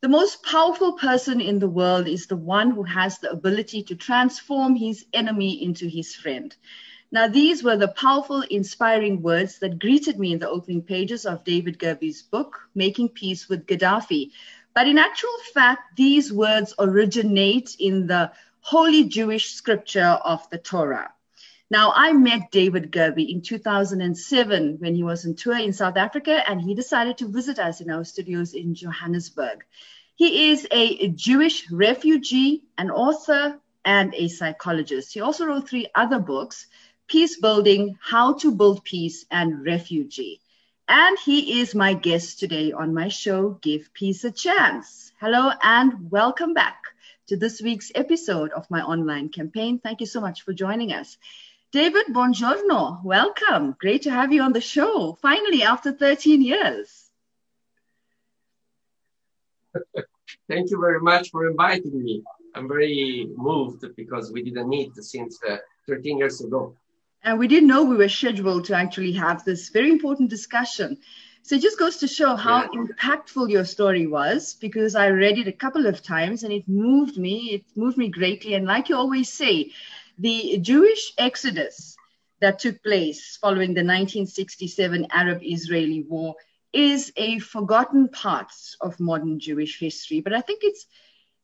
The most powerful person in the world is the one who has the ability to transform his enemy into his friend. Now, these were the powerful, inspiring words that greeted me in the opening pages of David Gerbi's book, Making Peace with Gaddafi. But in actual fact, these words originate in the holy Jewish scripture of the Torah. Now, I met David Gerbi in 2007 when he was on tour in South Africa and he decided to visit us in our studios in Johannesburg. He is a Jewish refugee, an author, and a psychologist. He also wrote three other books Peace Building, How to Build Peace, and Refugee. And he is my guest today on my show, Give Peace a Chance. Hello and welcome back to this week's episode of my online campaign. Thank you so much for joining us. David, buongiorno. Welcome. Great to have you on the show. Finally, after 13 years. Thank you very much for inviting me. I'm very moved because we didn't meet since uh, 13 years ago. And we didn't know we were scheduled to actually have this very important discussion. So it just goes to show how yeah. impactful your story was because I read it a couple of times and it moved me. It moved me greatly. And like you always say, the Jewish exodus that took place following the 1967 Arab Israeli war is a forgotten part of modern Jewish history. But I think it's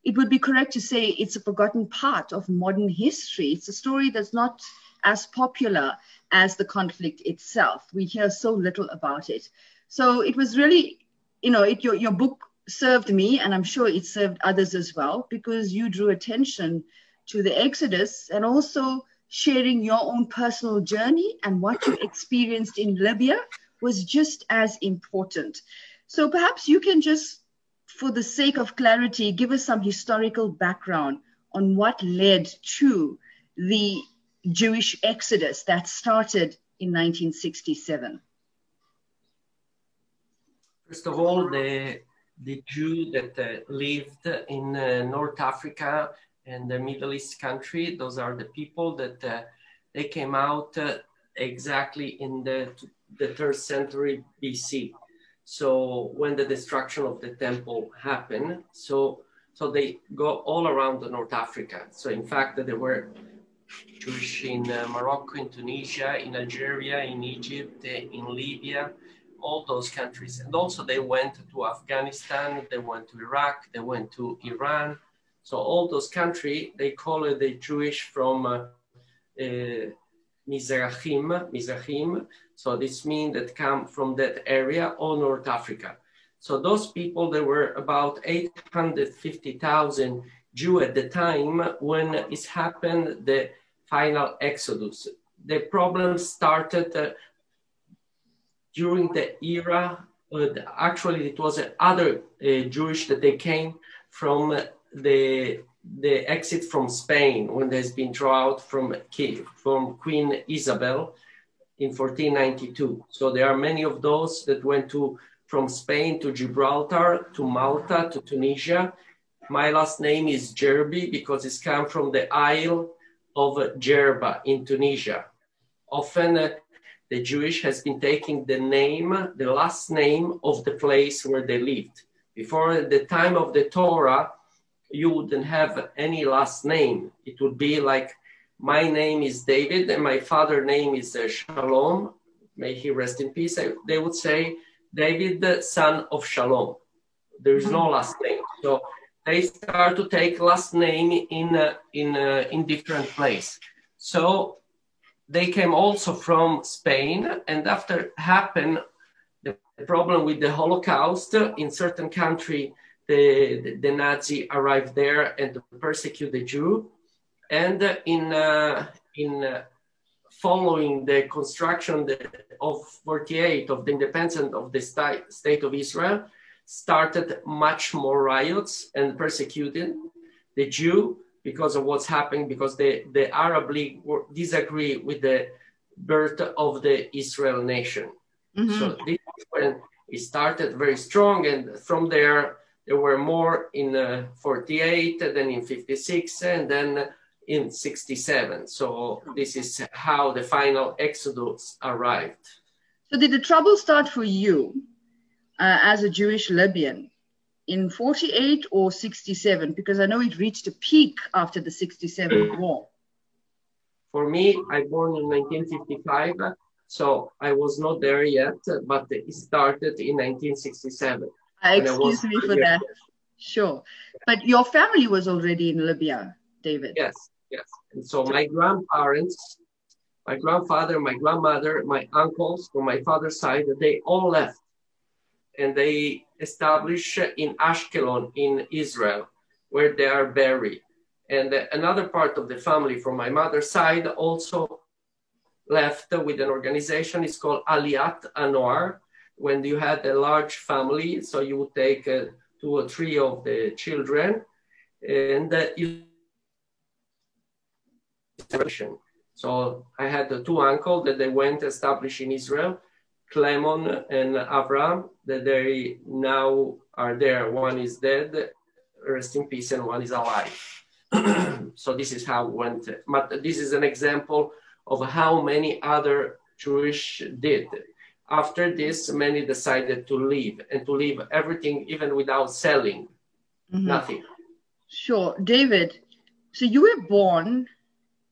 it would be correct to say it's a forgotten part of modern history. It's a story that's not as popular as the conflict itself. We hear so little about it. So it was really, you know, it, your, your book served me, and I'm sure it served others as well, because you drew attention to the Exodus and also sharing your own personal journey and what you experienced in Libya was just as important. So perhaps you can just, for the sake of clarity, give us some historical background on what led to the Jewish exodus that started in 1967? First of all, the, the Jew that uh, lived in uh, North Africa and the Middle East country, those are the people that uh, they came out uh, exactly in the, the third century BC. So when the destruction of the temple happened, so so they go all around the North Africa. So in fact, there were Jewish in uh, Morocco, in Tunisia, in Algeria, in Egypt, uh, in Libya, all those countries. And also they went to Afghanistan, they went to Iraq, they went to Iran. So all those countries, they call it the Jewish from uh, uh, Mizrahim, Mizrahim. So this means that come from that area or North Africa. So those people, there were about 850,000 Jew at the time when it happened, the final exodus. The problem started uh, during the era, uh, actually it was other uh, Jewish that they came from the, the exit from Spain when there's been drought from, from Queen Isabel in 1492. So there are many of those that went to from Spain to Gibraltar to Malta to Tunisia my last name is Gerbi because it's come from the Isle of Jerba in Tunisia. Often uh, the Jewish has been taking the name, the last name of the place where they lived. Before the time of the Torah, you wouldn't have any last name. It would be like, my name is David and my father name is uh, Shalom. May he rest in peace. They would say, David, the son of Shalom. There is no last name. So they start to take last name in uh, in uh, in different place. So they came also from Spain, and after happened the problem with the Holocaust in certain country, the, the, the Nazi arrived there and persecute the Jew, and in uh, in uh, following the construction of 48 of the independence of the state of Israel, started much more riots and persecuting the Jew because of what's happening, because the, the Arab League were, disagree with the birth of the Israel nation. Mm-hmm. So this when it started very strong, and from there there were more in uh, 48, than in 56, and then in 67. So this is how the final exodus arrived. So did the trouble start for you uh, as a Jewish Libyan in 48 or 67? Because I know it reached a peak after the 67 war. For me, I was born in 1955, so I was not there yet, but it started in 1967. Uh, excuse me for that. Sure. But your family was already in Libya, David. Yes, yes. And so my grandparents, my grandfather, my grandmother, my uncles from my father's side, they all left and they established in Ashkelon in Israel, where they are buried. And another part of the family from my mother's side also left with an organization. It's called Aliyat Anoar. When you had a large family, so you would take uh, two or three of the children, and uh, you. So I had two uncles that they went established in Israel, Clemon and Avram, that they now are there. One is dead, rest in peace, and one is alive. so this is how it went. But this is an example of how many other Jewish did. After this, many decided to leave and to leave everything, even without selling, mm-hmm. nothing. Sure, David. So you were born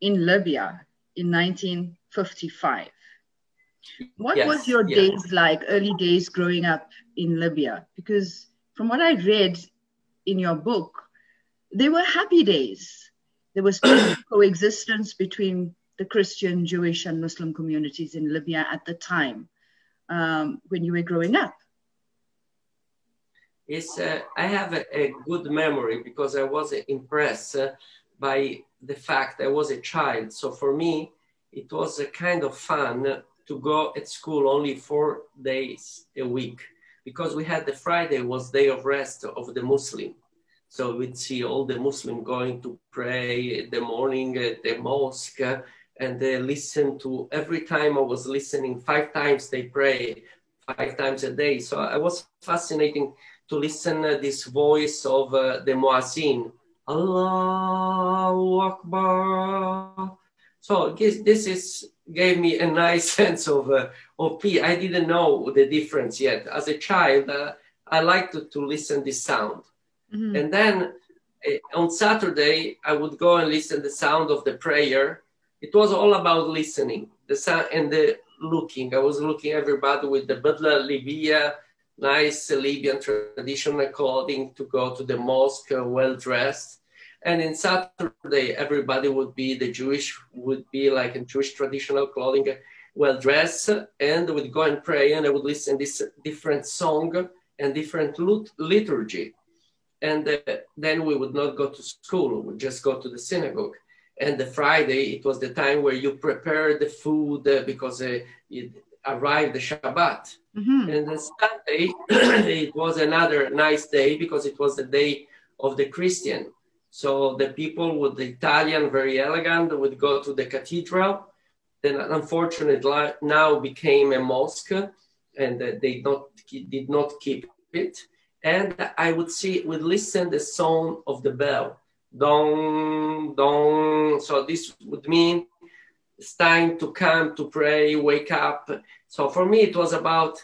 in Libya in 1955. What yes, was your yes. days like, early days growing up in Libya? Because from what I read in your book, they were happy days. There was coexistence between the Christian, Jewish, and Muslim communities in Libya at the time um, when you were growing up. Yes, uh, I have a, a, good memory because I was impressed uh, by the fact I was a child. So for me, it was a kind of fun to go at school only four days a week because we had the Friday was day of rest of the Muslim. So we'd see all the Muslim going to pray in the morning at the mosque and they listen to every time I was listening, five times they pray, five times a day. So I was fascinating to listen uh, this voice of uh, the Muazzin, Allahu Akbar. So this, this is gave me a nice sense of uh, of peace. I didn't know the difference yet. As a child, uh, I liked to, to listen this sound. Mm-hmm. And then uh, on Saturday, I would go and listen the sound of the prayer. It was all about listening, the sound and the looking. I was looking everybody with the Butler Libya, nice Libyan traditional clothing to go to the mosque, uh, well dressed. And in Saturday, everybody would be the Jewish would be like in Jewish traditional clothing, well dressed, and would go and pray, and I would listen this different song and different liturgy and uh, then we would not go to school we would just go to the synagogue and the friday it was the time where you prepare the food uh, because uh, it arrived the shabbat. Mm-hmm. and the sunday it was another nice day because it was the day of the christian. So the people with the italian very elegant would go to the cathedral. Then unfortunately now became a mosque and uh, they not did not keep it. And I would see, would listen the sound of the bell, dong, dong. So this would mean it's time to come to pray, wake up. So for me, it was about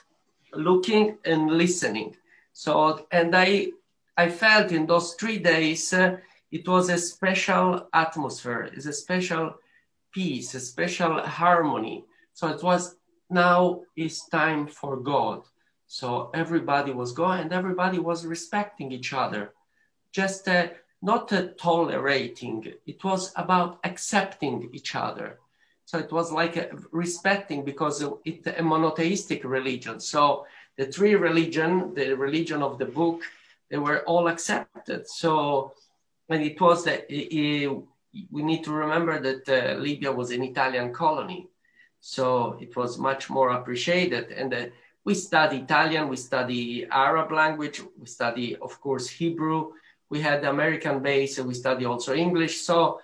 looking and listening. So, and I, I felt in those three days, uh, it was a special atmosphere, it's a special peace, a special harmony. So it was now is time for God. So everybody was going and everybody was respecting each other, just uh, not uh, tolerating. It was about accepting each other. So it was like a respecting because it's a monotheistic religion. So the three religion, the religion of the book, they were all accepted. So, and it was that we need to remember that uh, Libya was an Italian colony. So it was much more appreciated. And uh, we study Italian, we study Arab language, we study, of course, Hebrew. We had the American base, we study also English. So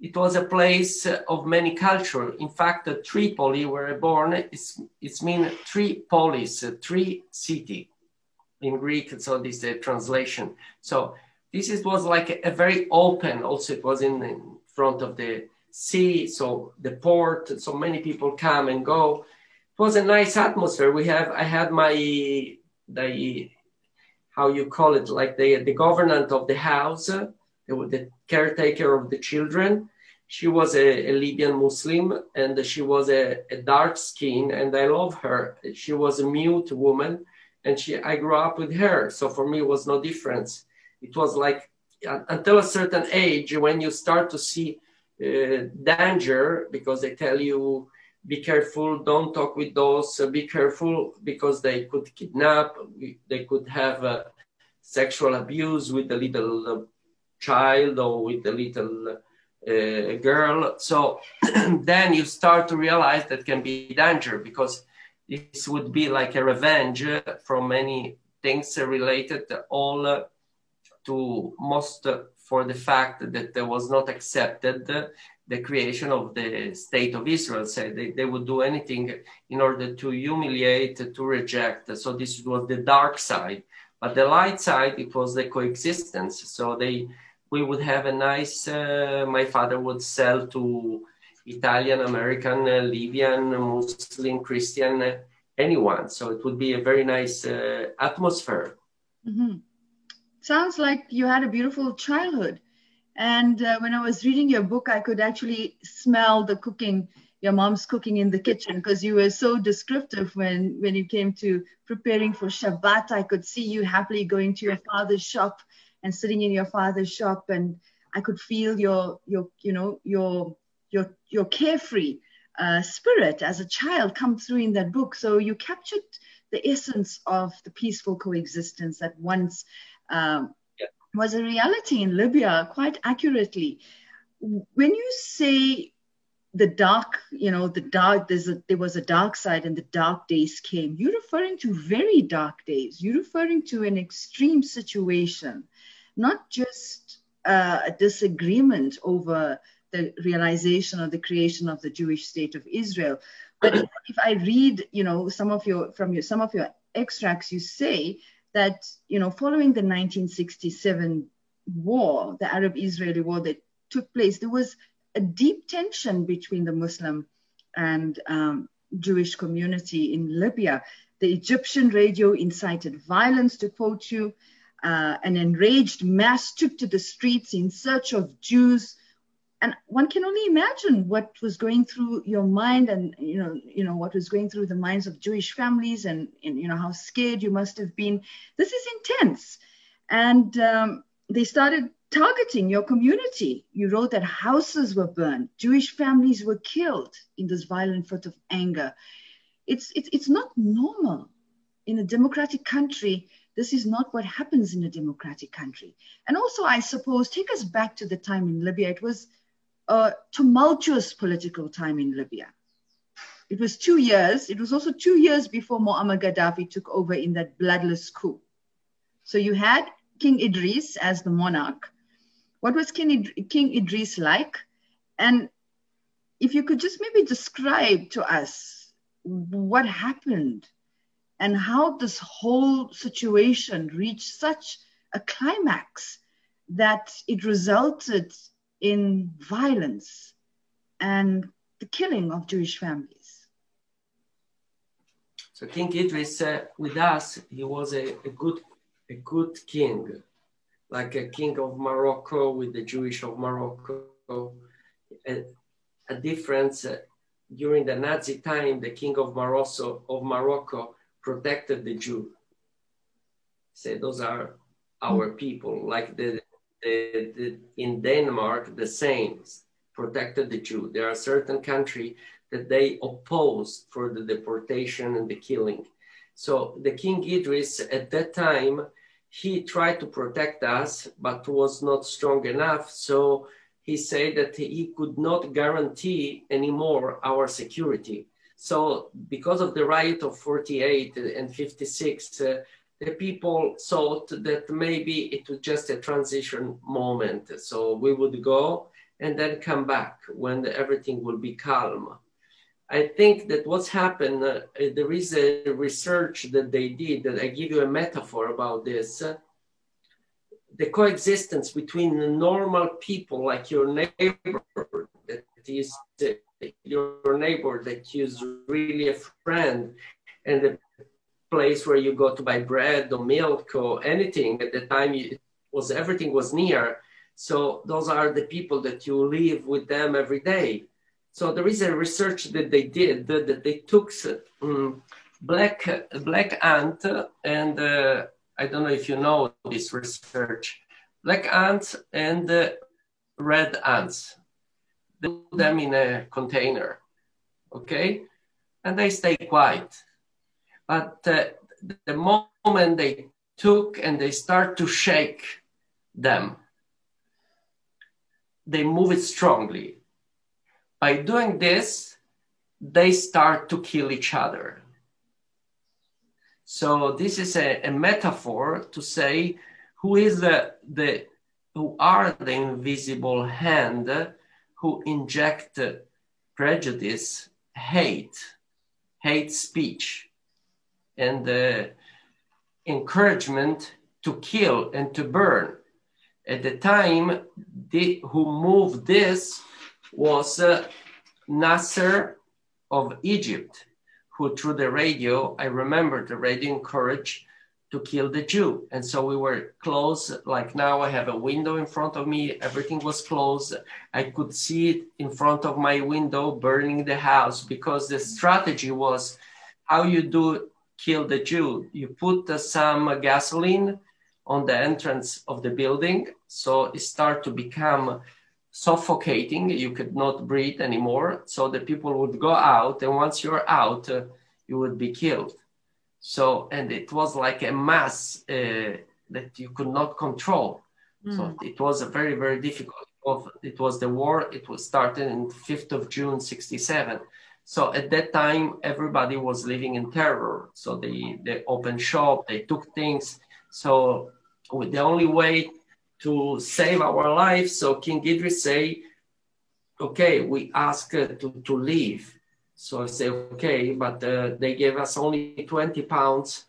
it was a place of many culture. In fact, Tripoli, where I born, it's, it's mean three polis, three city in Greek. So this is the translation. So this is, was like a, a very open, also it was in, in front of the sea. So the port, so many people come and go it was a nice atmosphere. We have I had my the how you call it, like the, the governant of the house, the, the caretaker of the children. She was a, a Libyan Muslim and she was a, a, dark skin and I love her. She was a mute woman and she, I grew up with her. So for me, it was no difference. It was like until a certain age when you start to see uh, danger because they tell you be careful don't talk with those uh, be careful because they could kidnap they could have uh, sexual abuse with the little uh, child or with the little uh, girl. So then you start to realize that can be danger because this would be like a revenge from many things related all uh, to most for the fact that there was not accepted the creation of the state of Israel. Said they, they would do anything in order to humiliate, to reject. So this was the dark side. But the light side, it was the coexistence. So they, we would have a nice. Uh, my father would sell to Italian, American, uh, Libyan, Muslim, Christian, uh, anyone. So it would be a very nice uh, atmosphere. Mm-hmm. Sounds like you had a beautiful childhood. And uh, when I was reading your book, I could actually smell the cooking, your mom's cooking in the kitchen, because you were so descriptive when, when it came to preparing for Shabbat. I could see you happily going to your father's shop and sitting in your father's shop, and I could feel your, your you know, your, your, your carefree uh, spirit as a child come through in that book. So you captured the essence of the peaceful coexistence that once um, was a reality in Libya quite accurately. When you say the dark, you know, the dark, there's a, there was a dark side and the dark days came, you're referring to very dark days. You're referring to an extreme situation, not just uh, a disagreement over the realization of the creation of the Jewish state of Israel. But if I read, you know, some of your from your some of your extracts, you say that, you know, following the 1967 war, the Arab Israeli war that took place, there was a deep tension between the Muslim and um, Jewish community in Libya. The Egyptian radio incited violence, to quote you. Uh, an enraged mass took to the streets in search of Jews and one can only imagine what was going through your mind and you know you know what was going through the minds of jewish families and, and you know how scared you must have been. This is intense. And um, they started targeting your community. You wrote that houses were burned. Jewish families were killed in this violent fit of anger. It's, it's it's not normal in a democratic country. This is not what happens in a democratic country. And also i suppose take us back to the time in libya. It was a tumultuous political time in Libya. It was two years. It was also two years before Muammar Gaddafi took over in that bloodless coup. So you had King Idris as the monarch. What was King, Id- King Idris like? And if you could just maybe describe to us what happened and how this whole situation reached such a climax that it resulted in violence and the killing of Jewish families. So King Idris, uh, with us, he was a, a, good, a good king, like a king of Morocco with the Jewish of Morocco. A, a difference uh, during the Nazi time, the king of Morocco, of Morocco protected the Jew. Say those are our people, like the the, the, in Denmark, the same protected the Jew. There are certain countries that they oppose for the deportation and the killing. So the King Idris at that time, he tried to protect us, but was not strong enough. So he said that he could not guarantee anymore our security. So because of the riot of 48 and 56, uh, the people thought that maybe it was just a transition moment. So we would go and then come back when everything will be calm. I think that what's happened, uh, there is a research that they did that I give you a metaphor about this. The coexistence between the normal people like your neighbor that is uh, your neighbor that is really a friend and the place where you go to buy bread or milk or anything. At the time, it was everything was near. So those are the people that you live with them every day. So there is a research that they did that they took um, black black ant and uh, I don't know if you know this research, black ants and uh, red ants. They put them in a container, okay, and they stay quiet. But uh, the moment they took and they start to shake them, they move it strongly. By doing this, they start to kill each other. So this is a, a metaphor to say who is the, the who are the invisible hand who inject prejudice, hate, hate speech, and uh, encouragement to kill and to burn. At the time, the, who moved this was uh, Nasser of Egypt, who through the radio, I remember the radio encouraged to kill the Jew. And so we were close. Like now, I have a window in front of me. Everything was closed. I could see it in front of my window burning the house because the strategy was how you do kill the Jew. You put uh, some gasoline on the entrance of the building, so it start to become suffocating. You could not breathe anymore. So the people would go out, and once you're out, uh, you would be killed. So, and it was like a mass uh, that you could not control. Mm. So it was a very, very difficult. It was the war. It was started in 5th of June, 67. So at that time, everybody was living in terror. So they, they opened shop, they took things. So the only way to save our lives, so King Idris say, okay, we ask uh, to, to leave. So I say, okay, but uh, they gave us only 20 pounds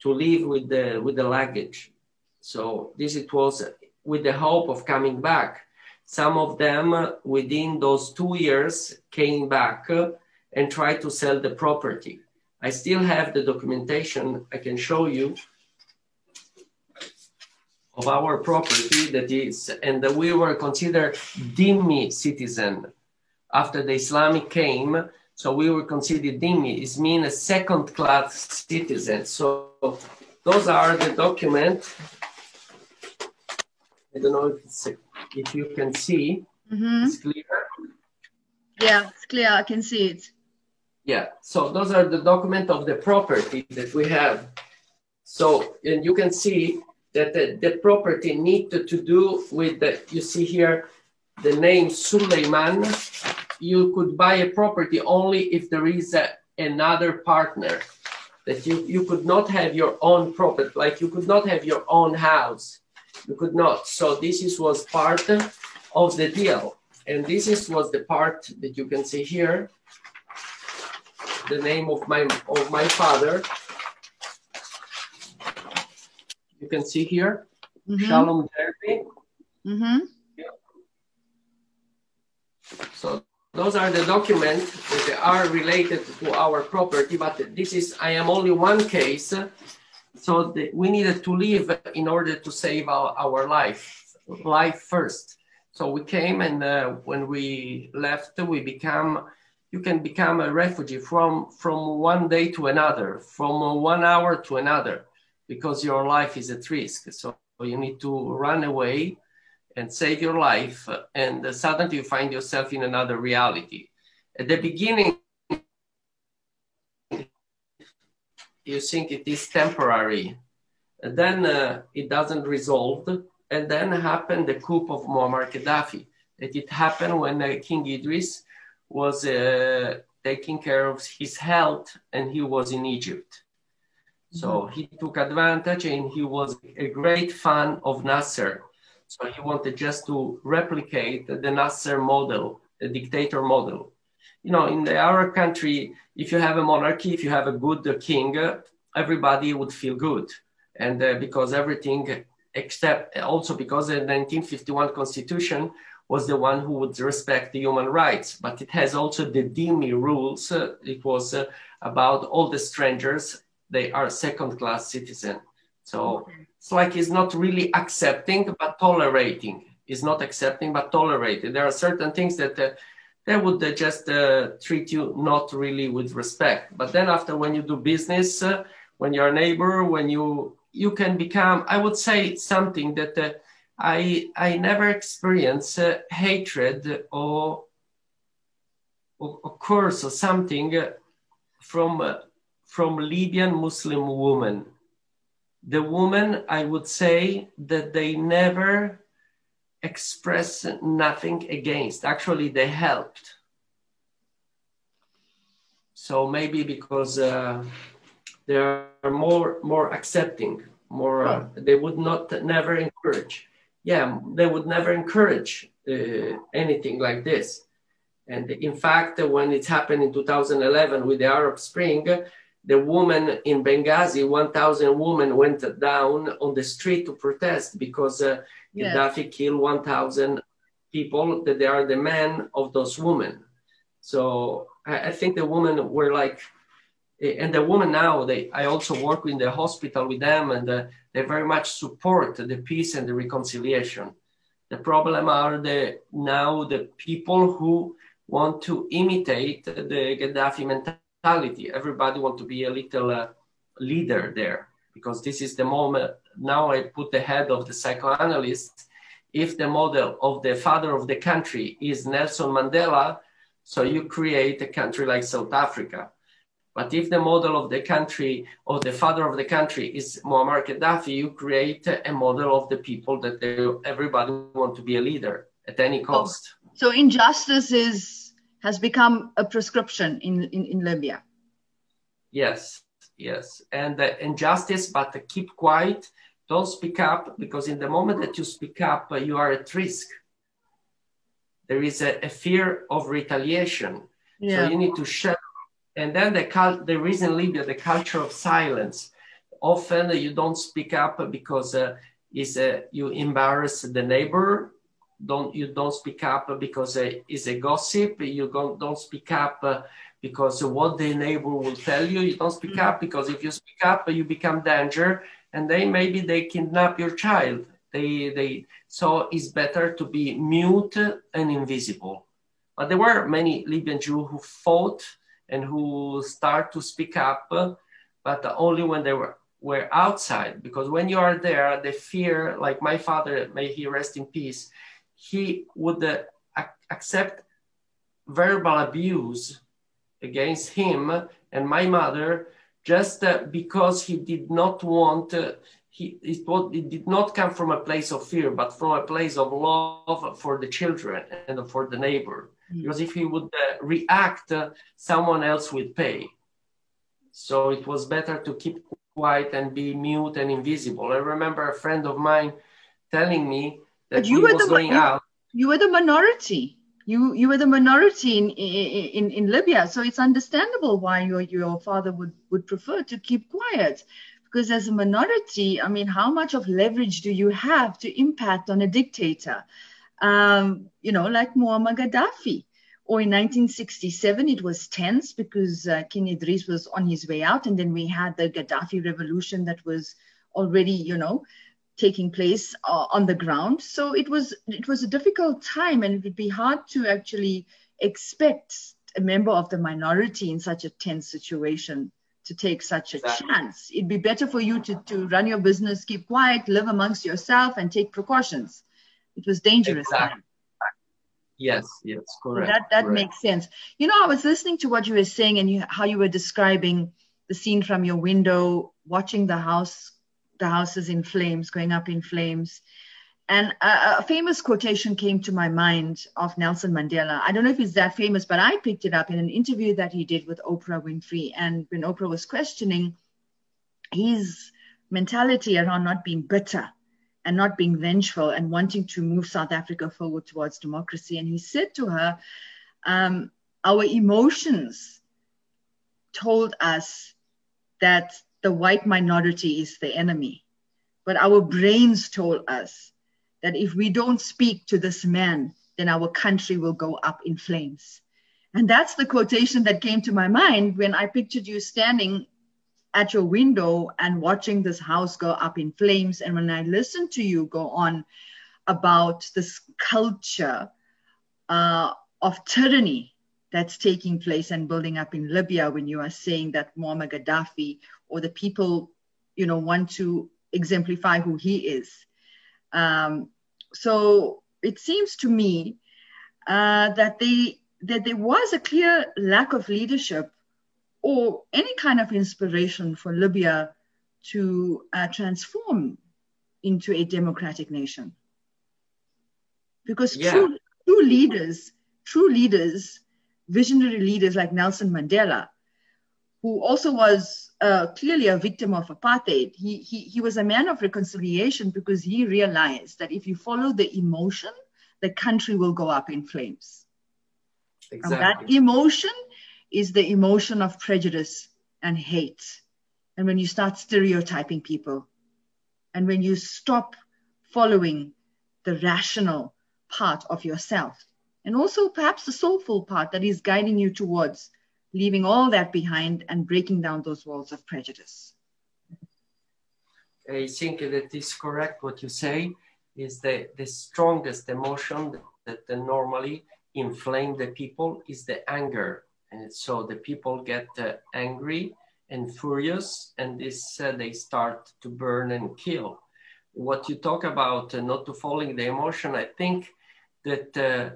to leave with the, with the luggage. So this it was with the hope of coming back. Some of them uh, within those two years came back uh, and try to sell the property. I still have the documentation I can show you of our property that is, and that we were considered dhimmi citizen after the Islamic came so we were considered dhimmi is mean a second class citizen. So those are the document. I don't know if it's if you can see. Mm-hmm. It's clear. Yeah, it's clear. I can see it. Yeah. So those are the document of the property that we have. So and you can see that the, the property need to, to do with the you see here the name Suleiman you could buy a property only if there is a, another partner that you, you could not have your own property like you could not have your own house you could not so this is, was part of the deal and this is was the part that you can see here the name of my of my father you can see here mm-hmm. shalom Gerbi. Mm-hmm. so those are the documents that are related to our property, but this is, I am only one case. So the, we needed to leave in order to save our, our life, life first. So we came and uh, when we left, we become, you can become a refugee from, from one day to another, from one hour to another, because your life is at risk. So you need to run away and save your life, and suddenly you find yourself in another reality. At the beginning, you think it is temporary, and then uh, it doesn't resolve, and then happened the coup of Muammar Gaddafi. It happened when uh, King Idris was uh, taking care of his health, and he was in Egypt. So mm-hmm. he took advantage, and he was a great fan of Nasser so he wanted just to replicate the Nasser model, the dictator model. You know, in the Arab country, if you have a monarchy, if you have a good king, everybody would feel good. And uh, because everything, except also because the 1951 constitution was the one who would respect the human rights, but it has also the dhimmi rules. Uh, it was uh, about all the strangers they are second class citizen. So okay. it's like it's not really accepting but tolerating. It's not accepting but tolerating. There are certain things that uh, they would uh, just uh, treat you not really with respect. But then after when you do business, uh, when you're a neighbor, when you you can become, I would say something that I I never experience uh, hatred or, or, or curse or something from from Libyan Muslim women. The women, I would say that they never express nothing against. Actually, they helped. So maybe because uh, they are more more accepting, more uh, they would not never encourage. Yeah, they would never encourage uh, anything like this. And in fact, when it happened in 2011 with the Arab Spring, the woman in Benghazi, 1,000 women went down on the street to protest because uh, yes. Gaddafi killed 1,000 people, that they are the men of those women. So I, I, think the women were like, eh, and the women now, they, I also work in the hospital with them and uh, they very much support the peace and the reconciliation. The problem are the now the people who want to imitate the Gaddafi mentality. Everybody want to be a little uh, leader there because this is the moment. Now I put the head of the psychoanalyst. If the model of the father of the country is Nelson Mandela, so you create a country like South Africa. But if the model of the country or the father of the country is Muammar Gaddafi, you create a model of the people that they, everybody want to be a leader at any cost. So injustice is has become a prescription in, in, in Libya. Yes, yes. And uh, injustice, but uh, keep quiet. Don't speak up because in the moment that you speak up, uh, you are at risk. There is a, a fear of retaliation. Yeah. So you need to shut. And then the cult, there is in Libya the culture of silence. Often you don't speak up because uh, is uh, you embarrass the neighbor. Don't you don't speak up because uh, it's a gossip. You don't, don't speak up uh, because what the neighbor will tell you. You don't speak up because if you speak up you become danger. And they maybe they kidnap your child. They they so it's better to be mute and invisible. But there were many libyan jews who fought and who start to speak up but only when they were were outside because when you are there the fear like my father may he rest in peace he would uh, accept verbal abuse against him and my mother just uh, because he did not want uh, he it, was, it, did not come from a place of fear but from a place of love for the children and for the neighbor. Because if he would uh, react uh, someone else would pay so it was better to keep quiet and be mute and invisible i remember a friend of mine telling me that you were the going you, out. You were the minority. You you were the minority in, in, in Libya, so it's understandable why your your father would would prefer to keep quiet, because as a minority, I mean, how much of leverage do you have to impact on a dictator? Um, you know, like Muammar Gaddafi. Or in 1967, it was tense because uh, King Idris was on his way out, and then we had the Gaddafi revolution that was already, you know, taking place uh, on the ground. So it was it was a difficult time, and it would be hard to actually expect a member of the minority in such a tense situation to take such a exactly. chance. It'd be better for you to, to run your business, keep quiet, live amongst yourself, and take precautions. It was dangerous. Exactly. Yes, yes, correct. So that that correct. makes sense. You know, I was listening to what you were saying and you, how you were describing the scene from your window, watching the house the houses in flames, going up in flames. And a, a, famous quotation came to my mind of Nelson Mandela. I don't know if it's that famous, but I picked it up in an interview that he did with Oprah Winfrey. And when Oprah was questioning his mentality around not being bitter and not being vengeful and wanting to move South Africa forward towards democracy, and he said to her, um, Our emotions told us that the white minority is the enemy. But our brains told us that if we don't speak to this man, then our country will go up in flames. And that's the quotation that came to my mind when I pictured you standing at your window and watching this house go up in flames. And when I listen to you go on about this culture uh, of tyranny that's taking place and building up in Libya, when you are saying that Muammar Gaddafi or the people, you know, want to exemplify who he is. Um, so it seems to me uh, that they that there was a clear lack of leadership or any kind of inspiration for Libya to uh, transform into a democratic nation. Because yeah. true, true leaders, true leaders, visionary leaders like Nelson Mandela, who also was uh, clearly a victim of apartheid, he, he, he was a man of reconciliation because he realized that if you follow the emotion, the country will go up in flames. Exactly. And that emotion is the emotion of prejudice and hate. And when you start stereotyping people, and when you stop following the rational part of yourself, and also perhaps the soulful part that is guiding you towards leaving all that behind and breaking down those walls of prejudice. I think that is correct what you say is the, the strongest emotion that, that normally inflame the people is the anger. And so the people get uh, angry and furious, and this uh, they start to burn and kill. What you talk about uh, not to following the emotion, I think that uh,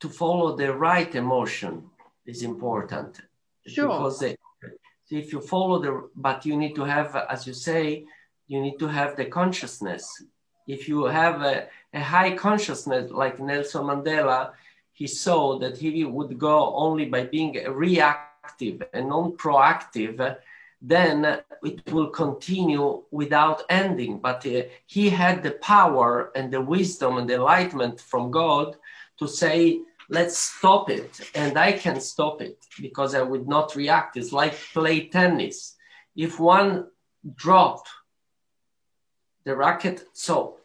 to follow the right emotion is important. Sure. Because they, if you follow the, but you need to have, as you say, you need to have the consciousness. If you have a, a high consciousness like Nelson Mandela, he saw that he would go only by being reactive and non proactive, then it will continue without ending. But uh, he had the power and the wisdom and the enlightenment from God to say, let's stop it. And I can stop it because I would not react. It's like play tennis. If one drop the racket, so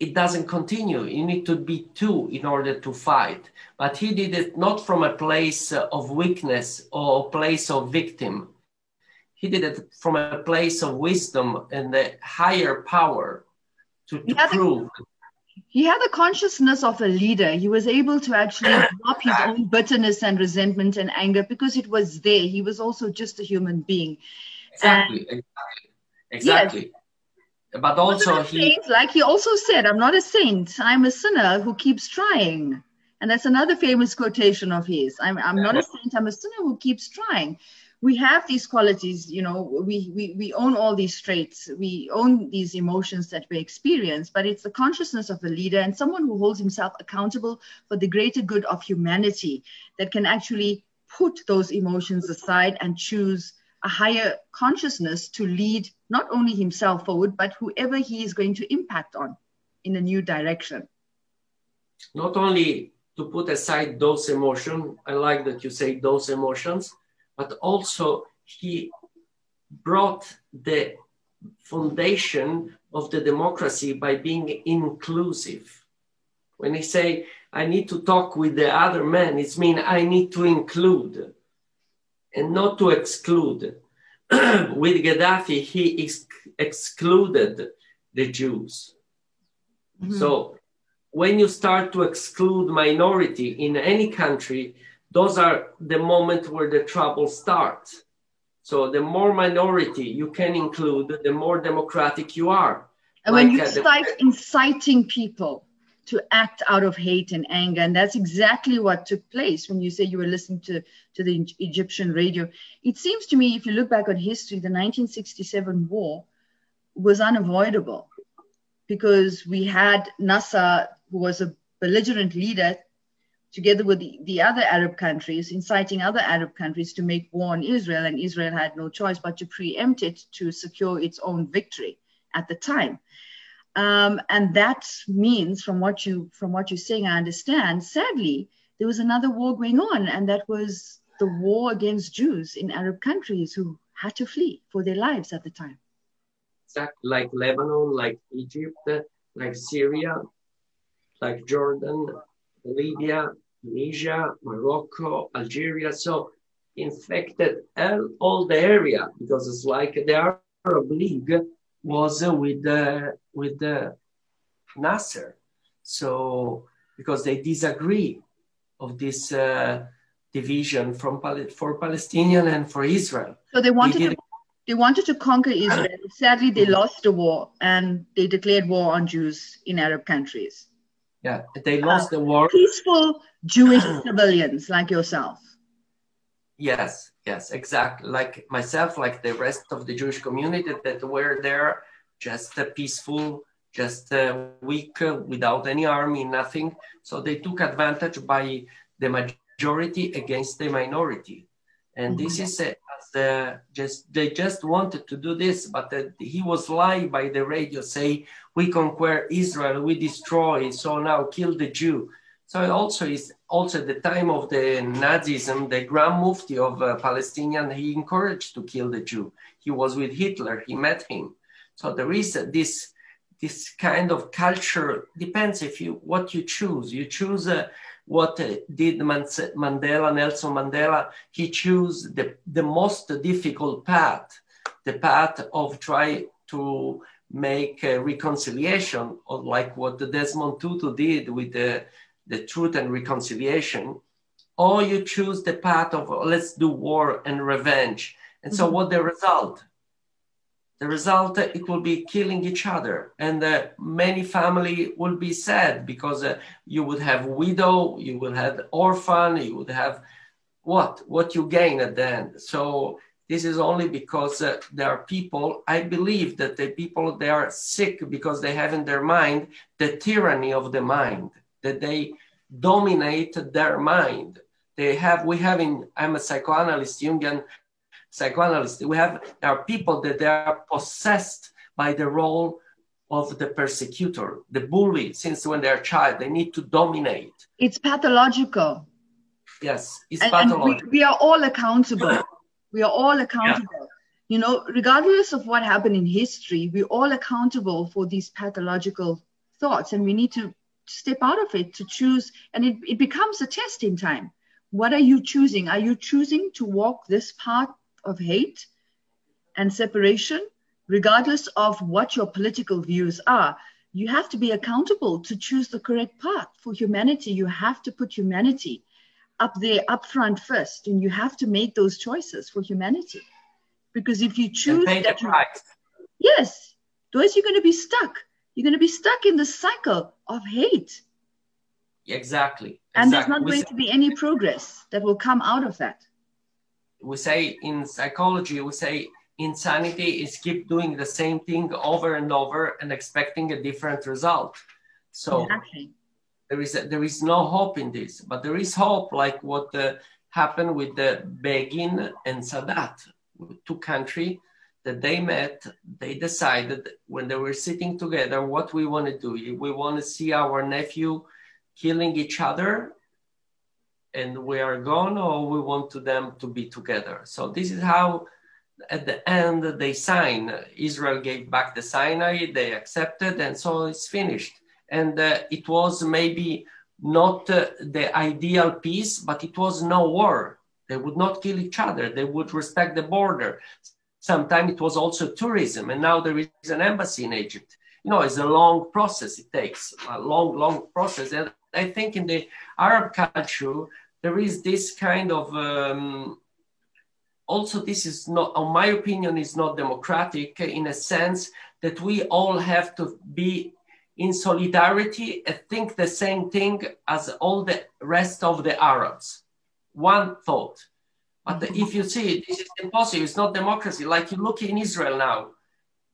it doesn't continue. You need to be two in order to fight. But he did it not from a place of weakness or a place of victim. He did it from a place of wisdom and the higher power to, to prove. he had the consciousness of a leader. He was able to actually drop his own bitterness and resentment and anger because it was there. He was also just a human being. Exactly. And, exactly. Exactly. Yes, but also he saint, like he also said i'm not a saint. I'm a sinner who keeps trying. And that's another famous quotation of his. I'm, I'm not a saint. I'm a sinner who keeps trying. We have these qualities you know we, we we own all these traits. We own these emotions that we experience but it's the consciousness of a leader and someone who holds himself accountable for the greater good of humanity that can actually put those emotions aside and choose a higher consciousness to lead not only himself forward, but whoever he is going to impact on in a new direction. Not only to put aside those emotions, I like that you say those emotions, but also he brought the foundation of the democracy by being inclusive. When he say, I need to talk with the other man, it's mean I need to include and not to exclude. With Gaddafi, he ex- excluded the Jews. Mm-hmm. So when you start to exclude minority in any country, those are the moment where the trouble starts. So the more minority you can include, the more democratic you are. And like, when you uh, start the- inciting people to act out of hate and anger. And that's exactly what took place when you say you were listening to, to the Egyptian radio. It seems to me, if you look back on history, the 1967 war was unavoidable because we had Nasser, who was a belligerent leader, together with the, the other Arab countries, inciting other Arab countries to make war on Israel. And Israel had no choice but to preempt it to secure its own victory at the time. Um, and that means, from what you from what you're saying, I understand. Sadly, there was another war going on, and that was the war against Jews in Arab countries who had to flee for their lives at the time. Exactly, like Lebanon, like Egypt, like Syria, like Jordan, Libya, Tunisia, Morocco, Algeria. So infected all the area because it's like the Arab League was with the with the Nasser. So because they disagree of this uh, division from for Palestinian and for Israel. So they wanted they to they wanted to conquer Israel. Sadly, they lost the war and they declared war on Jews in Arab countries. Yeah, they lost uh, the war. Peaceful Jewish civilians like yourself. Yes, yes, exactly. Like myself, like the rest of the Jewish community that were there, just uh, peaceful, just a weak, uh, without any army, nothing. So they took advantage by the majority against the minority, and mm-hmm. this is uh, the just they just wanted to do this, but uh, he was lied by the radio, say we conquer Israel, we destroy, so now kill the Jew. So it also is also the time of the Nazism, the Grand Mufti of uh, Palestinian, he encouraged to kill the Jew. He was with Hitler, he met him. So there is uh, this this kind of culture depends if you what you choose. You choose uh, what uh, did Mandela, Nelson Mandela. He chose the the most difficult path, the path of try to make a reconciliation, or like what Desmond Tutu did with the the truth and reconciliation, or you choose the path of let's do war and revenge. And so, mm-hmm. what the result? The result it will be killing each other, and uh, many family will be sad because uh, you would have widow, you will have orphan, you would have what what you gain at the end. So this is only because uh, there are people i believe that the people they are sick because they have in their mind the tyranny of the mind that they dominate their mind. They have, we have in, I'm a psychoanalyst, Jungian psychoanalyst, we have, are people that they are possessed by the role of the persecutor, the bully, since when they're a child, they need to dominate. It's pathological. Yes, it's and, pathological. And we, we, are all accountable. we are all accountable. Yeah. You know, regardless of what happened in history, we're all accountable for these pathological thoughts, and we need to step out of it to choose and it, it becomes a test in time. What are you choosing? Are you choosing to walk this path of hate and separation regardless of what your political views are? You have to be accountable to choose the correct path. For humanity you have to put humanity up there up front first and you have to make those choices for humanity. Because if you choose that you, yes. Otherwise you're going to be stuck you're going to be stuck in the cycle of hate. Exactly. And there's not we going say, to be any progress that will come out of that. We say in psychology, we say insanity is keep doing the same thing over and over and expecting a different result. So exactly. there is a, there is no hope in this, but there is hope, like what uh, happened with the Begin and Sadat, two countries that they met, they decided when they were sitting together what we want to do. We want to see our nephew killing each other and we are gone, or we want them to be together. So this is how at the end they sign. Israel gave back the Sinai, they accepted, and so it's finished. And uh, it was maybe not uh, the ideal peace, but it was no war. They would not kill each other. They would respect the border. Sometimes it was also tourism, and now there is an embassy in Egypt. You know, it's a long process. It takes a long, long process. And I think in the Arab culture, there is this kind of um, also this is not in my opinion is not democratic in a sense that we all have to be in solidarity and think the same thing as all the rest of the arabs one thought but if you see, this is impossible. It's not democracy. Like you look in Israel now,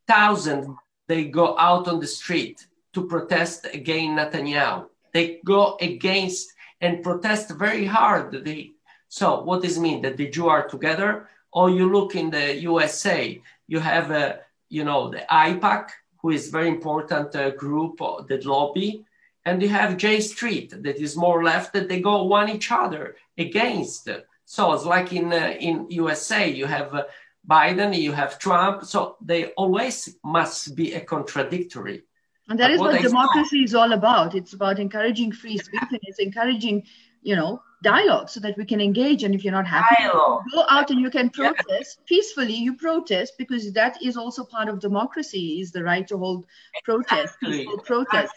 thousands they go out on the street to protest against Netanyahu. They go against and protest very hard. They, so what does it mean that the Jews are together? Or you look in the USA, you have a, you know, the AIPAC, who is very important uh, group, uh, the lobby, and you have J Street that is more left that they go one each other against. So it's like in uh, in USA, you have uh, Biden, you have Trump. So they always must be a contradictory. And that but is what, what democracy saw, is all about. It's about encouraging free speech and it's encouraging, you know, dialogue so that we can engage. And if you're not happy, dialogue. go out and you can protest yeah. peacefully. You protest because that is also part of democracy is the right to hold protest, exactly. peaceful protest.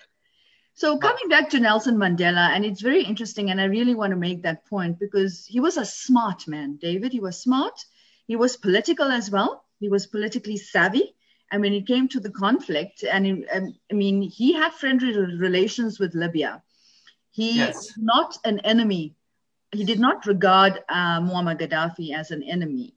So coming back to Nelson Mandela, and it's very interesting, and I really want to make that point because he was a smart man, David. He was smart. He was political as well. He was politically savvy. And when it came to the conflict, and um, I mean, he had friendly relations with Libya. He yes. not an enemy he did not regard uh, Muammar Gaddafi as an enemy.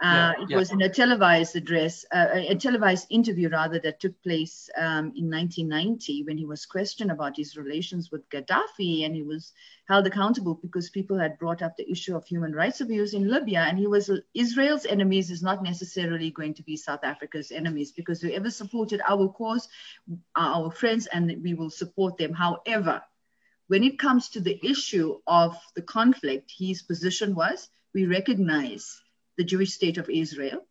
Uh, yeah, it yeah. was in a televised address, uh, a televised interview rather, that took place um, in 1990 when he was questioned about his relations with Gaddafi and he was held accountable because people had brought up the issue of human rights abuse in Libya. And he was Israel's enemies is not necessarily going to be South Africa's enemies because whoever supported our cause are our friends and we will support them. However, when it comes to the issue of the conflict, his position was we recognize the Jewish state of Israel.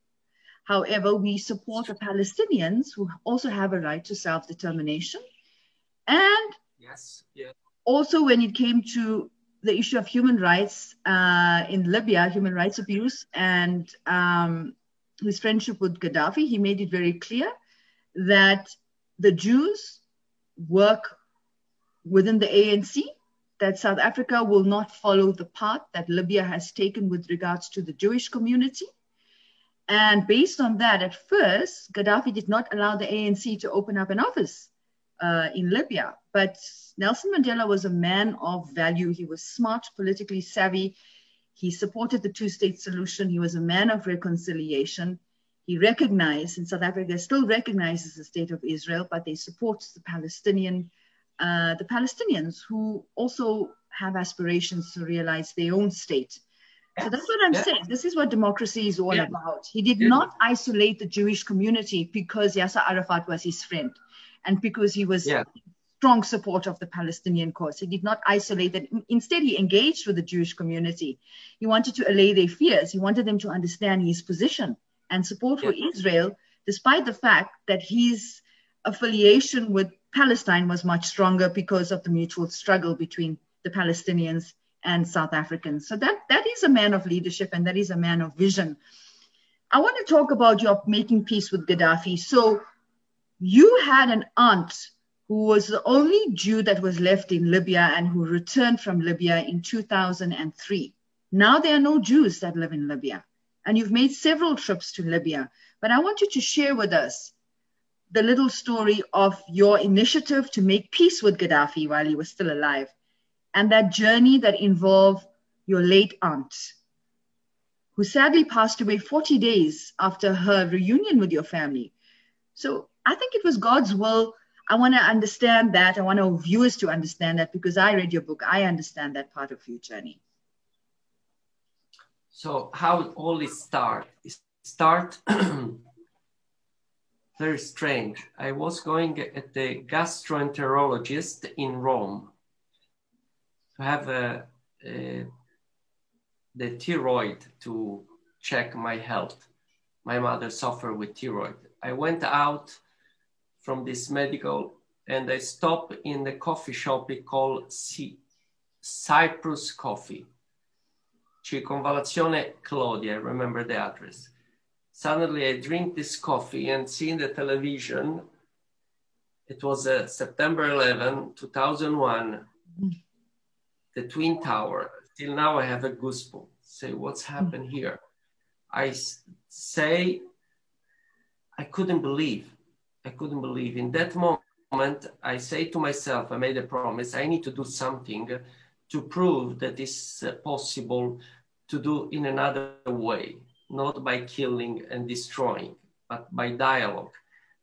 However, we support the Palestinians who also have a right to self determination. And yes, yeah. also, when it came to the issue of human rights uh, in Libya, human rights abuse, and um, his friendship with Gaddafi, he made it very clear that the Jews work within the ANC that South Africa will not follow the path that Libya has taken with regards to the Jewish community. And based on that, at first, Gaddafi did not allow the ANC to open up an office uh, in Libya. But Nelson Mandela was a man of value. He was smart, politically savvy. He supported the two state solution. He was a man of reconciliation. He recognized, and South Africa still recognizes the state of Israel, but they support the Palestinian uh, the Palestinians who also have aspirations to realize their own state. So that's what I'm yeah. saying. This is what democracy is all yeah. about. He did yeah. not isolate the Jewish community because Yasser Arafat was his friend and because he was strong supporter of the Palestinian cause. He did not isolate them. Instead, he engaged with the Jewish community. He wanted to allay their fears. He wanted them to understand his position and support for Israel, despite the fact that his affiliation with Palestine was much stronger because of the mutual struggle between the Palestinians and South Africans. So that, that is a man of leadership and that is a man of vision. I want to talk about your making peace with Gaddafi. So you had an aunt who was the only Jew that was left in Libya and who returned from Libya in 2003. Now there are no Jews that live in Libya. And you've made several trips to Libya. But I want you to share with us the little story of your initiative to make peace with Gaddafi while he was still alive, and that journey that involved your late aunt, who sadly passed away 40 days after her reunion with your family. So I think it was God's will. I want to understand that. I want our viewers to understand that because I read your book. I understand that part of your journey. So how all this start? Start very strange. I was going at the gastroenterologist in Rome to have a, a, the thyroid to check my health. My mother suffered with thyroid. I went out from this medical and I stopped in the coffee shop called C- Cyprus Coffee. Circonvallazione Claudia, I remember the address suddenly I drink this coffee and seeing the television. It was uh, September 11, 2001, the Twin Tower. Till now, I have a goosebump. Say, what's happened here? I say, I couldn't believe. I couldn't believe. In that moment, I say to myself, I made a promise, I need to do something to prove that it's uh, possible to do in another way not by killing and destroying, but by dialogue.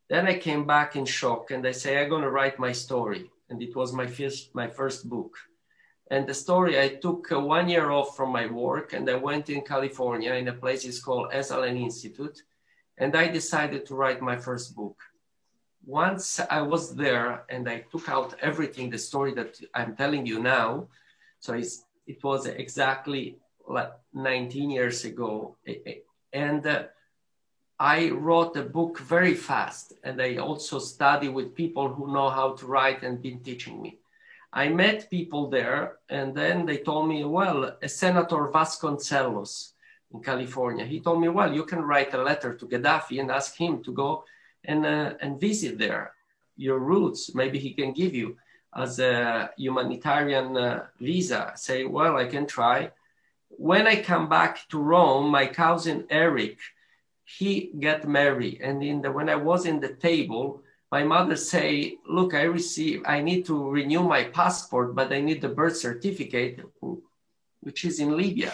Then I came back in shock and I say, I'm to write my story. And it was my first, my first book. And the story, I took uh, one year off from my work and I went in California in a place it's called Esalen Institute. And I decided to write my first book. Once I was there and I took out everything, the story that I'm telling you now. So it was exactly like 19 years ago. And uh, I wrote a book very fast. And I also study with people who know how to write and been teaching me. I met people there, and then they told me, well, a Senator Vasconcellos in California, he told me, well, you can write a letter to Gaddafi and ask him to go and, uh, and visit there, your roots. Maybe he can give you as a humanitarian uh, visa. Say, well, I can try. When I come back to Rome, my cousin Eric, he got married, and in the when I was in the table, my mother say, look, I receive, I need to renew my passport, but I need the birth certificate, which is in Libya.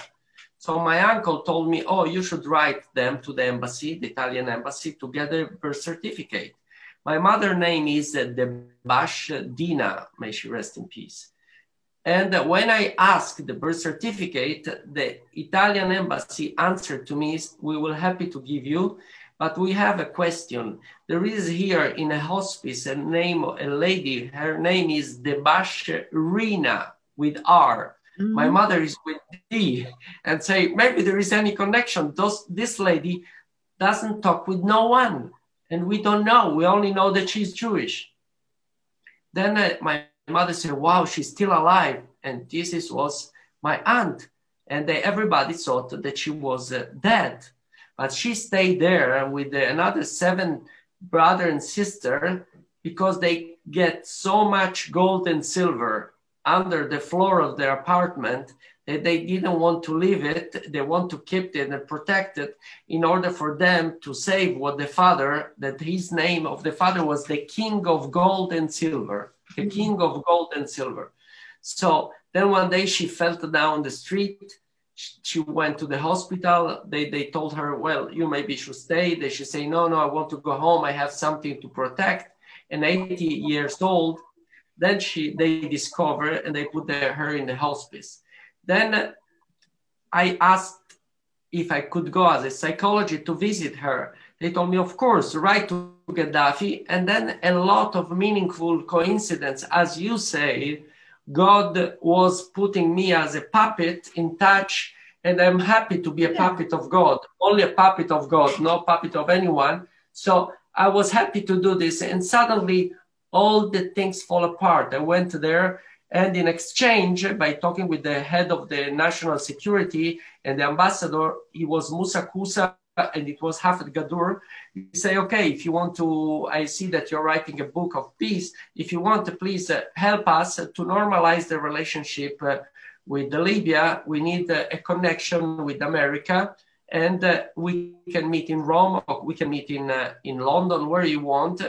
So my uncle told me, oh, you should write them to the embassy, the Italian embassy, to get a birth certificate. My mother name is uh, Debash Dina, may she rest in peace. And when I asked the birth certificate, the Italian embassy answered to me, we will happy to give you, but we have a question. There is here in a hospice a name, a lady, her name is Debash Rina with R. Mm-hmm. My mother is with D and say, maybe there is any connection. Those, this lady doesn't talk with no one and we don't know. We only know that she's Jewish. Then uh, my mother said, "Wow, she's still alive," and this is, was my aunt, and they, everybody thought that she was uh, dead, but she stayed there with uh, another seven brother and sister because they get so much gold and silver under the floor of their apartment that they didn't want to leave it. They want to keep it and protect it in order for them to save what the father, that his name of the father was the king of gold and silver, the king of gold and silver. So then one day she fell down the street. She went to the hospital. They, they told her, well, you maybe should stay. They should say, no, no, I want to go home. I have something to protect. And 80 years old, then she they discover and they put her in the hospice then I asked if I could go as a psychologist to visit her. They told me, of course, write to Gaddafi. And then a lot of meaningful coincidence, as you say, God was putting me as a puppet in touch, and I'm happy to be a yeah. puppet of God, only a puppet of God, no puppet of anyone. So I was happy to do this, and suddenly all the things fall apart. I went there and in exchange, by talking with the head of the national security and the ambassador, he was Musa Kusa and it was Hafid Gadur. You say, okay, if you want to, I see that you're writing a book of peace. If you want to please uh, help us to normalize the relationship uh, with Libya, we need uh, a connection with America. And uh, we can meet in Rome or we can meet in, uh, in London, where you want,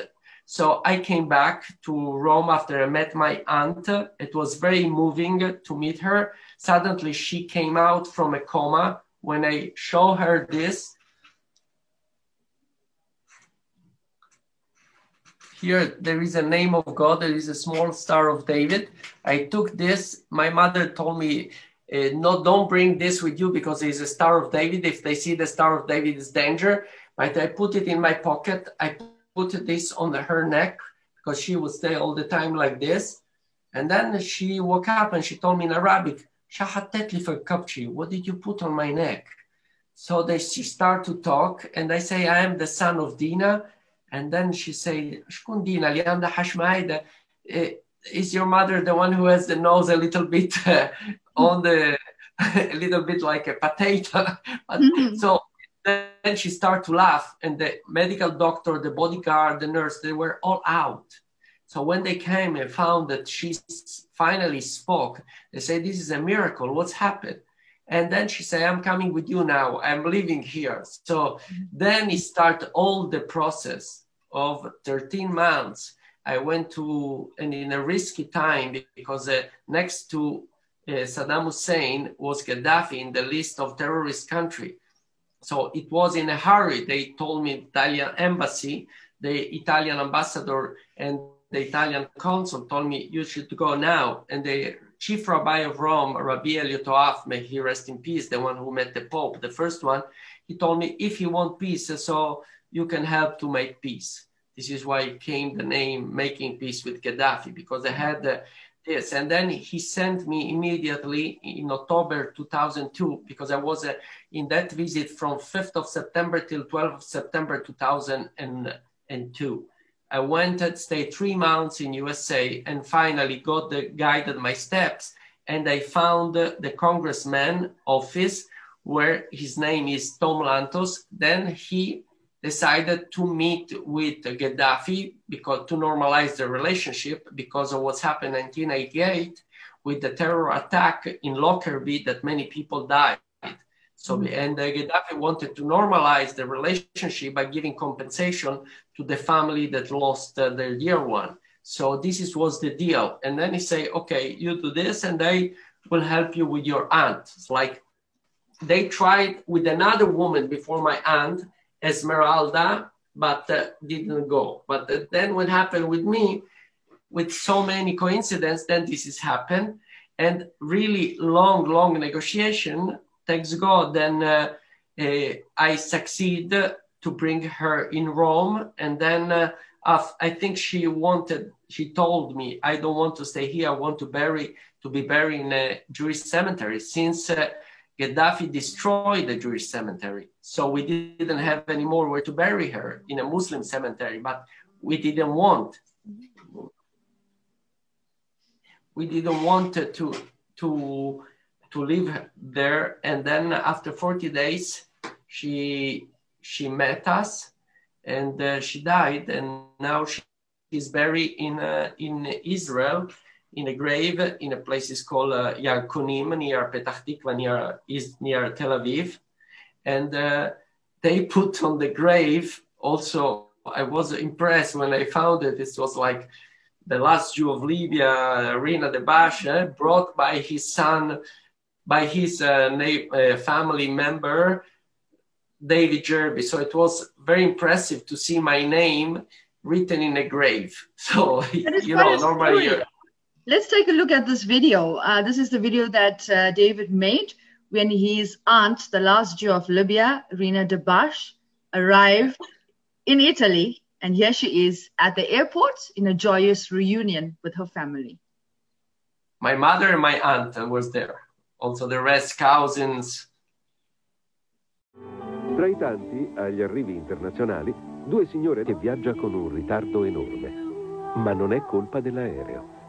so I came back to Rome after I met my aunt. It was very moving to meet her. Suddenly she came out from a coma. When I show her this, here there is a name of God, there is a small star of David. I took this. My mother told me, uh, no, don't bring this with you because it's a star of David. If they see the star of David, it's danger. But I put it in my pocket. I put this on her neck because she would stay all the time like this. And then she woke up and she told me in Arabic, what did you put on my neck? So they, she start to talk and I say, I am the son of Dina. And then she say, Dina? Eh, is your mother the one who has the nose a little bit uh, on the, a little bit like a potato? mm-hmm. So then she started to laugh, and the medical doctor, the bodyguard, the nurse, they were all out. So when they came and found that she finally spoke, they said, This is a miracle. What's happened? And then she said, I'm coming with you now. I'm living here. So then it started all the process of 13 months. I went to, and in a risky time, because uh, next to uh, Saddam Hussein was Gaddafi in the list of terrorist country. So it was in a hurry. They told me Italian embassy, the Italian ambassador and the Italian consul told me you should go now. And the chief rabbi of Rome, Rabbi Elio Toaff, may he rest in peace, the one who met the Pope, the first one, he told me if you want peace, so you can help to make peace. This is why came the name Making Peace with Gaddafi, because I had the Yes, and then he sent me immediately in October 2002 because I was uh, in that visit from 5th of September till 12th of September 2002. I went and stayed three months in USA and finally got the guided my steps. And I found the congressman office where his name is Tom Lantos. Then he decided to meet with Gaddafi because to normalize the relationship because of what's happened in 1988 with the terror attack in Lockerbie that many people died. So, mm-hmm. and uh, Gaddafi wanted to normalize the relationship by giving compensation to the family that lost uh, their dear one. So this is, was the deal. And then he say, okay, you do this and they will help you with your aunt. It's like they tried with another woman before my aunt, Esmeralda, but uh, didn't go. But uh, then what happened with me, with so many coincidences, then this has happened. And really long, long negotiation thanks God, then uh, uh, I succeed to bring her in Rome. And then uh, I think she wanted, she told me, I don't want to stay here. I want to bury, to be buried in a Jewish cemetery since uh, Gaddafi destroyed the Jewish cemetery. So we didn't have any more where to bury her in a Muslim cemetery, but we didn't want. We didn't want to, to to live there. And then after 40 days, she she met us, and uh, she died. And now she is buried in uh, in Israel in a grave in a place is called uh, near Petah Tikva near is near Tel Aviv, and uh, they put on the grave also. I was impressed when I found it. This was like the last Jew of Libya, Rina Debash, eh, brought by his son by his uh, na- uh, family member, David Gerbi. So it was very impressive to see my name written in a grave. So, you know, normally. Let's take a look at this video. Uh, this is the video that uh, David made when his aunt, the last Jew of Libya, Rina Debash, arrived in Italy. And here she is at the airport in a joyous reunion with her family. My mother and my aunt was there also the rest cousins. Tra i tanti, agli arrivi internazionali, due signore che viaggia con un ritardo enorme. Ma non è colpa dell'aereo.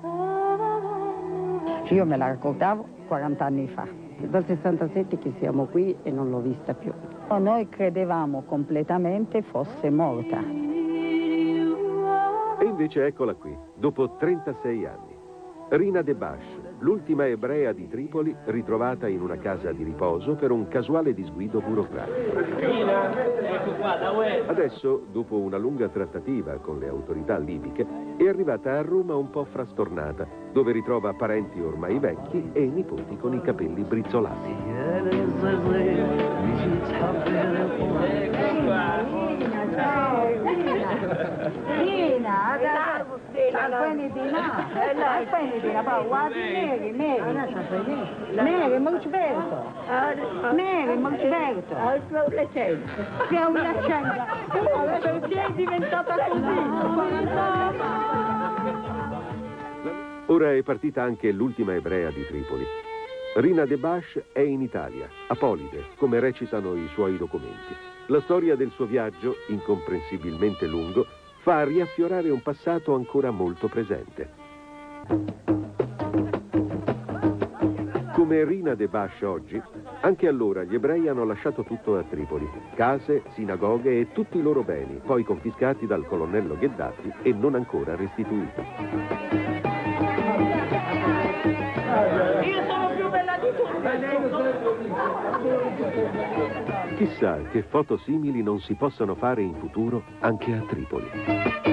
Io me la raccontavo 40 anni fa. Dal 67 che siamo qui e non l'ho vista più. Noi credevamo completamente fosse morta. E invece eccola qui, dopo 36 anni. Rina De Bash, l'ultima ebrea di Tripoli ritrovata in una casa di riposo per un casuale disguido burocratico. Adesso, dopo una lunga trattativa con le autorità libiche, è arrivata a Roma un po' frastornata, dove ritrova parenti ormai vecchi e nipoti con i capelli brizzolati. Pa, guardi Mary, Mary, Mary, molto verto, Mary, molto verto. Che è una scena, perché è diventata così? Ora è partita anche l'ultima ebrea di Tripoli. Rina De Bash è in Italia, a Polide, come recitano i suoi documenti. La storia del suo viaggio, incomprensibilmente lungo, fa riaffiorare un passato ancora molto presente. Come Rina De Bash oggi, anche allora gli ebrei hanno lasciato tutto a Tripoli, case, sinagoghe e tutti i loro beni, poi confiscati dal colonnello Gheddafi e non ancora restituiti. Io sono più bella di tutti! Chissà che foto simili non si possano fare in futuro anche a Tripoli.